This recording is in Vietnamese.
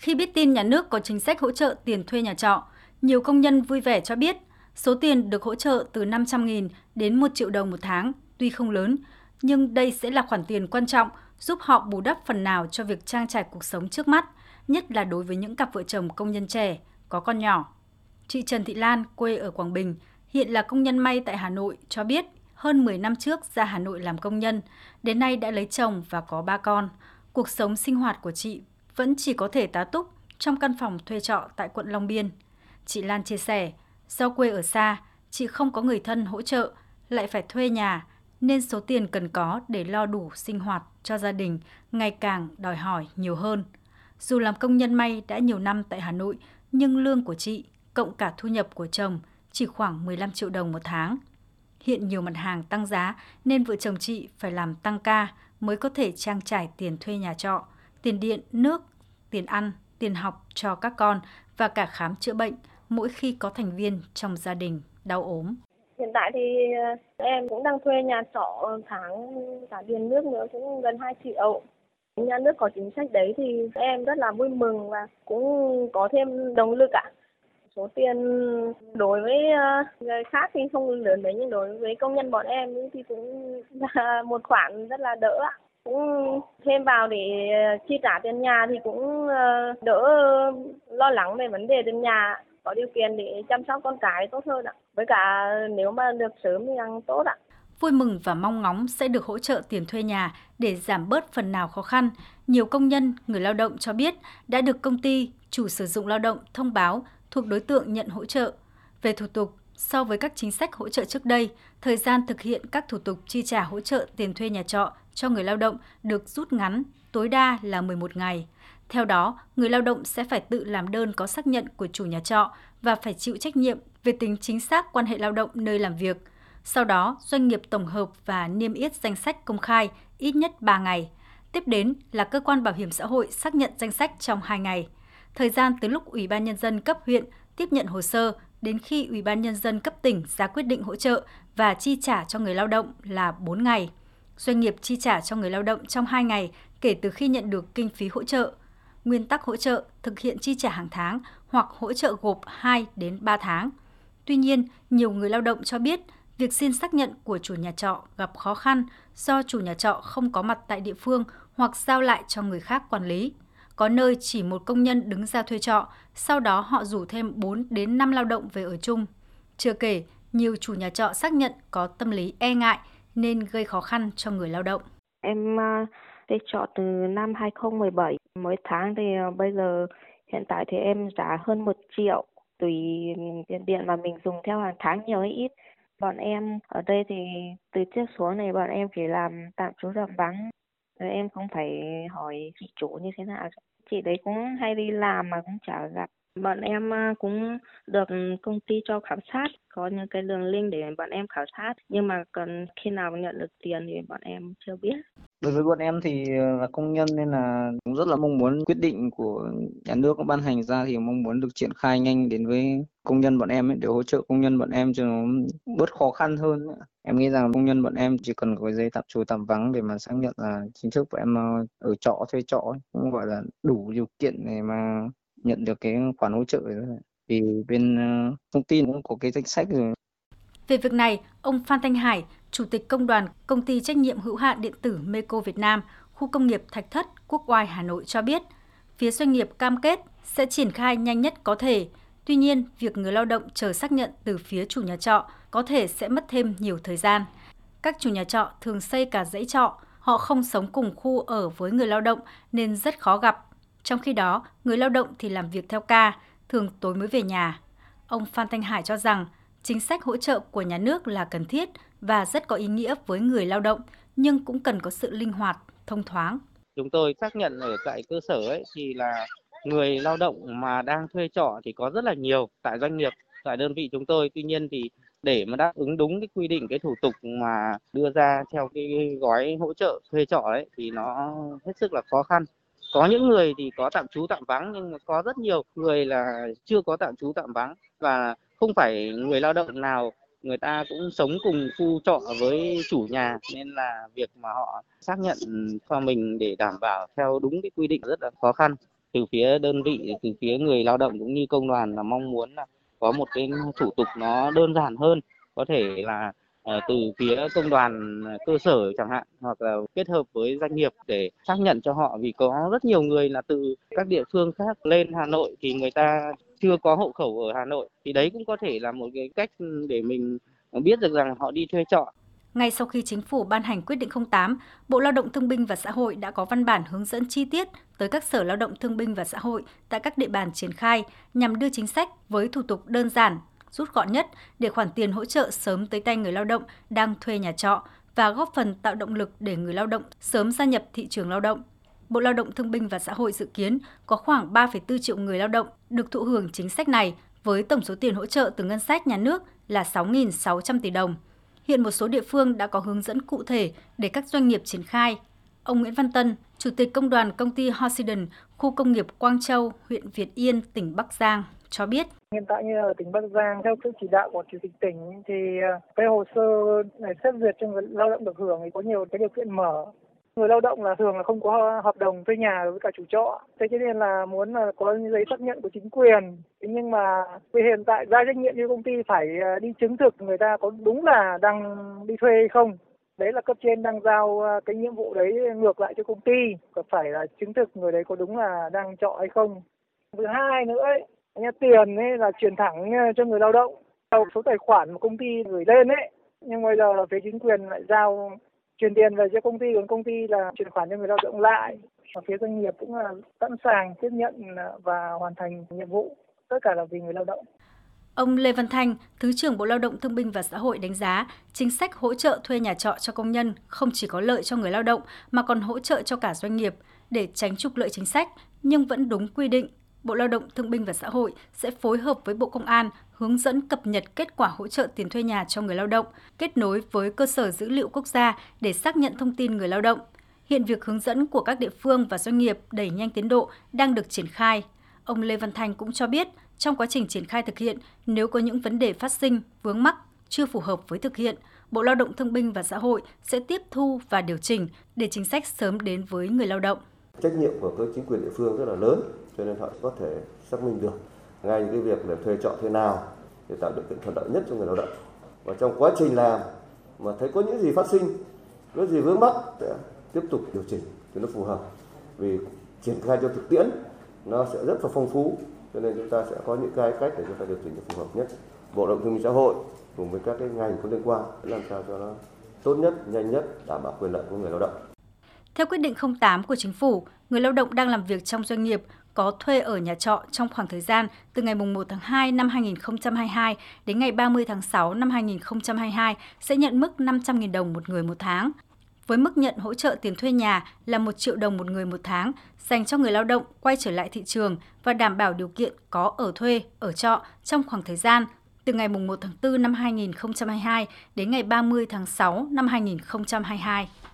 Khi biết tin nhà nước có chính sách hỗ trợ tiền thuê nhà trọ, nhiều công nhân vui vẻ cho biết số tiền được hỗ trợ từ 500.000 đến 1 triệu đồng một tháng tuy không lớn, nhưng đây sẽ là khoản tiền quan trọng giúp họ bù đắp phần nào cho việc trang trải cuộc sống trước mắt, nhất là đối với những cặp vợ chồng công nhân trẻ có con nhỏ. Chị Trần Thị Lan, quê ở Quảng Bình, hiện là công nhân may tại Hà Nội cho biết hơn 10 năm trước ra Hà Nội làm công nhân, đến nay đã lấy chồng và có ba con. Cuộc sống sinh hoạt của chị vẫn chỉ có thể tá túc trong căn phòng thuê trọ tại quận Long Biên. Chị Lan chia sẻ, do quê ở xa, chị không có người thân hỗ trợ, lại phải thuê nhà, nên số tiền cần có để lo đủ sinh hoạt cho gia đình ngày càng đòi hỏi nhiều hơn. Dù làm công nhân may đã nhiều năm tại Hà Nội, nhưng lương của chị, cộng cả thu nhập của chồng, chỉ khoảng 15 triệu đồng một tháng. Hiện nhiều mặt hàng tăng giá nên vợ chồng chị phải làm tăng ca mới có thể trang trải tiền thuê nhà trọ, tiền điện, nước, tiền ăn, tiền học cho các con và cả khám chữa bệnh mỗi khi có thành viên trong gia đình đau ốm. Hiện tại thì ờ, em cũng đang thuê nhà trọ tháng cả tiền nước nữa cũng gần 2 triệu. Nhà nước có chính sách đấy thì em rất là vui mừng và cũng có thêm động lực ạ. Số tiền đối với ờ, người khác thì không lớn đấy nhưng đối với công nhân bọn em thì cũng là một khoản rất là đỡ ạ cũng thêm vào để ờ, chi trả tiền nhà thì cũng ờ, đỡ lo lắng về vấn đề tiền nhà có điều kiện để chăm sóc con cái tốt hơn ạ. Với cả nếu mà được sớm thì càng tốt ạ. Vui mừng và mong ngóng sẽ được hỗ trợ tiền thuê nhà để giảm bớt phần nào khó khăn. Nhiều công nhân, người lao động cho biết đã được công ty, chủ sử dụng lao động thông báo thuộc đối tượng nhận hỗ trợ. Về thủ tục, so với các chính sách hỗ trợ trước đây, thời gian thực hiện các thủ tục chi trả hỗ trợ tiền thuê nhà trọ cho người lao động được rút ngắn, tối đa là 11 ngày. Theo đó, người lao động sẽ phải tự làm đơn có xác nhận của chủ nhà trọ và phải chịu trách nhiệm về tính chính xác quan hệ lao động nơi làm việc. Sau đó, doanh nghiệp tổng hợp và niêm yết danh sách công khai ít nhất 3 ngày. Tiếp đến là cơ quan bảo hiểm xã hội xác nhận danh sách trong 2 ngày. Thời gian từ lúc Ủy ban nhân dân cấp huyện tiếp nhận hồ sơ đến khi Ủy ban nhân dân cấp tỉnh ra quyết định hỗ trợ và chi trả cho người lao động là 4 ngày. Doanh nghiệp chi trả cho người lao động trong 2 ngày kể từ khi nhận được kinh phí hỗ trợ nguyên tắc hỗ trợ thực hiện chi trả hàng tháng hoặc hỗ trợ gộp 2 đến 3 tháng. Tuy nhiên, nhiều người lao động cho biết việc xin xác nhận của chủ nhà trọ gặp khó khăn do chủ nhà trọ không có mặt tại địa phương hoặc giao lại cho người khác quản lý. Có nơi chỉ một công nhân đứng ra thuê trọ, sau đó họ rủ thêm 4 đến 5 lao động về ở chung. Chưa kể, nhiều chủ nhà trọ xác nhận có tâm lý e ngại nên gây khó khăn cho người lao động. Em à, thuê trọ từ năm 2017. Mỗi tháng thì à, bây giờ hiện tại thì em trả hơn một triệu tùy ừ, tiền điện mà mình dùng theo hàng tháng nhiều hay ít. Bọn em ở đây thì từ trước xuống này bọn em chỉ làm tạm trú tạm vắng. Em không phải hỏi chị chủ như thế nào. Chị đấy cũng hay đi làm mà cũng chả gặp Bọn em cũng được công ty cho khảo sát, có những cái đường link để bọn em khảo sát, nhưng mà cần khi nào nhận được tiền thì bọn em chưa biết. Đối với bọn em thì ờ, là công nhân nên là cũng rất là mong muốn quyết định của nhà nước có ban hành ra thì mong muốn được triển khai nhanh đến với công nhân bọn em ấy, để hỗ trợ công nhân bọn em cho nó bớt khó khăn hơn. Em nghĩ rằng công nhân bọn em chỉ cần có giấy tạm trú tạm vắng để mà xác nhận là chính thức bọn em ờ, ở trọ thuê trọ ấy, cũng gọi là đủ điều kiện để mà nhận được cái khoản hỗ trợ rồi. Vì bên ờ, thông tin cũng có cái danh sách rồi. Về việc này, ông Phan Thanh Hải, Chủ tịch Công đoàn Công ty trách nhiệm hữu hạn điện tử Meco Việt Nam, khu công nghiệp Thạch Thất, Quốc Oai, Hà Nội cho biết, phía doanh nghiệp cam kết sẽ triển khai nhanh nhất có thể. Tuy nhiên, việc người lao động chờ xác nhận từ phía chủ nhà trọ có thể sẽ mất thêm nhiều thời gian. Các chủ nhà trọ thường xây cả dãy trọ, họ không sống cùng khu ở với người lao động nên rất khó gặp. Trong khi đó, người lao động thì làm việc theo ca, thường tối mới về nhà. Ông Phan Thanh Hải cho rằng chính sách hỗ trợ của nhà nước là cần thiết và rất có ý nghĩa với người lao động, nhưng cũng cần có sự linh hoạt, thông thoáng. Chúng tôi xác nhận ở tại cơ sở ấy thì là người lao động mà đang thuê trọ thì có rất là nhiều tại doanh nghiệp, tại đơn vị chúng tôi. Tuy nhiên thì để mà đáp ứng đúng cái quy định cái thủ tục mà đưa ra theo cái gói hỗ trợ thuê trọ ấy thì nó hết sức là khó khăn có những người thì có tạm trú tạm vắng nhưng mà có rất nhiều người là chưa có tạm trú tạm vắng và không phải người lao động nào người ta cũng sống cùng khu trọ với chủ nhà, nên là việc mà họ xác nhận cho mình để đảm bảo theo đúng cái quy định rất là khó khăn. Từ phía đơn vị, từ phía người lao động cũng như công đoàn là mong muốn là có một cái thủ tục nó đơn giản hơn. Có thể là ờ, từ phía công đoàn cơ sở chẳng hạn, hoặc là kết hợp với doanh nghiệp để xác nhận cho họ. Vì có rất nhiều người là từ các địa phương khác lên Hà Nội thì người ta chưa có hộ khẩu ở Hà Nội thì đấy cũng có thể là một cái cách để mình biết được rằng họ đi thuê trọ ngay sau khi chính phủ ban hành quyết định 08, Bộ Lao động Thương binh và Xã hội đã có văn bản hướng dẫn chi tiết tới các sở lao động thương binh và xã hội tại các địa bàn triển khai nhằm đưa chính sách với thủ tục đơn giản, rút gọn nhất để khoản tiền hỗ trợ sớm tới tay người lao động đang thuê nhà trọ và góp phần tạo động lực để người lao động sớm gia nhập thị trường lao động. Bộ Lao động Thương binh và Xã hội dự kiến có khoảng 3,4 triệu người lao động được thụ hưởng chính sách này với tổng số tiền hỗ trợ từ ngân sách nhà nước là 6.600 tỷ đồng. Hiện một số địa phương đã có hướng dẫn cụ thể để các doanh nghiệp triển khai. Ông Nguyễn Văn Tân, Chủ tịch Công đoàn Công ty Hosiden, khu công nghiệp Quang Châu, huyện Việt Yên, tỉnh Bắc Giang, cho biết. Hiện tại như ở tỉnh Bắc Giang, theo sự chỉ đạo của Chủ tịch tỉnh thì ờ, cái hồ sơ này xét duyệt cho người lao động được hưởng thì có nhiều cái điều kiện mở người lao động là thường là không có hợp đồng thuê nhà với cả chủ trọ. Thế cho nên là muốn là có giấy xác nhận của chính quyền. Thế nhưng mà vì hiện tại ra trách nhiệm như công ty phải ờ, đi chứng thực người ta có đúng là đang đi thuê hay không. Đấy là cấp trên đang giao ờ, cái nhiệm vụ đấy ngược lại cho công ty phải là chứng thực người đấy có đúng là đang trọ hay không. Thứ hai nữa ấy, tiền ấy là chuyển thẳng ờ, cho người lao động. Theo số tài khoản mà công ty gửi lên ấy nhưng bây giờ là phía chính quyền lại giao chuyển tiền về cho công ty còn công ty là chuyển khoản cho người lao động lại. Và phía doanh nghiệp cũng là sẵn sàng tiếp nhận à, và hoàn thành nhiệm vụ tất cả là vì người lao động. Ông Lê Văn Thanh, Thứ trưởng Bộ Lao động Thương binh và Xã hội đánh giá, chính sách hỗ trợ thuê nhà trọ cho công nhân không chỉ có lợi cho người lao động mà còn hỗ trợ cho cả doanh nghiệp để tránh trục lợi chính sách nhưng vẫn đúng quy định Bộ Lao động Thương binh và Xã hội sẽ phối hợp với Bộ Công an hướng dẫn cập nhật kết quả hỗ trợ tiền thuê nhà cho người lao động, kết nối với cơ sở dữ liệu quốc gia để xác nhận thông tin người lao động. Hiện việc hướng dẫn của các địa phương và doanh nghiệp đẩy nhanh tiến độ đang được triển khai. Ông Lê Văn Thành cũng cho biết, trong quá trình triển khai thực hiện, nếu có những vấn đề phát sinh, vướng mắc, chưa phù hợp với thực hiện, Bộ Lao động Thương binh và Xã hội sẽ tiếp thu và điều chỉnh để chính sách sớm đến với người lao động. Trách nhiệm của các chính quyền địa phương rất là lớn, cho nên họ có thể xác minh được ngay những cái việc để thuê trọ thế nào để tạo điều kiện thuận lợi nhất cho người lao động. Và trong quá trình làm mà thấy có những gì phát sinh, có gì vướng mắc sẽ tiếp tục điều chỉnh cho nó phù hợp. Vì triển khai cho thực tiễn, nó sẽ rất là phong phú, cho nên chúng ta sẽ có những cái cách để chúng ta điều chỉnh cho phù hợp nhất. Bộ động thương minh xã hội cùng với các cái ngành có liên quan, làm sao cho nó tốt nhất, nhanh nhất, đảm bảo quyền lợi của người lao động theo quyết định 08 của chính phủ, người lao động đang làm việc trong doanh nghiệp có thuê ở nhà trọ trong khoảng thời gian từ ngày 1 tháng 2 năm 2022 đến ngày 30 tháng 6 năm 2022 sẽ nhận mức 500.000 đồng một người một tháng. Với mức nhận hỗ trợ tiền thuê nhà là 1 triệu đồng một người một tháng dành cho người lao động quay trở lại thị trường và đảm bảo điều kiện có ở thuê, ở trọ trong khoảng thời gian từ ngày 1 tháng 4 năm 2022 đến ngày 30 tháng 6 năm 2022.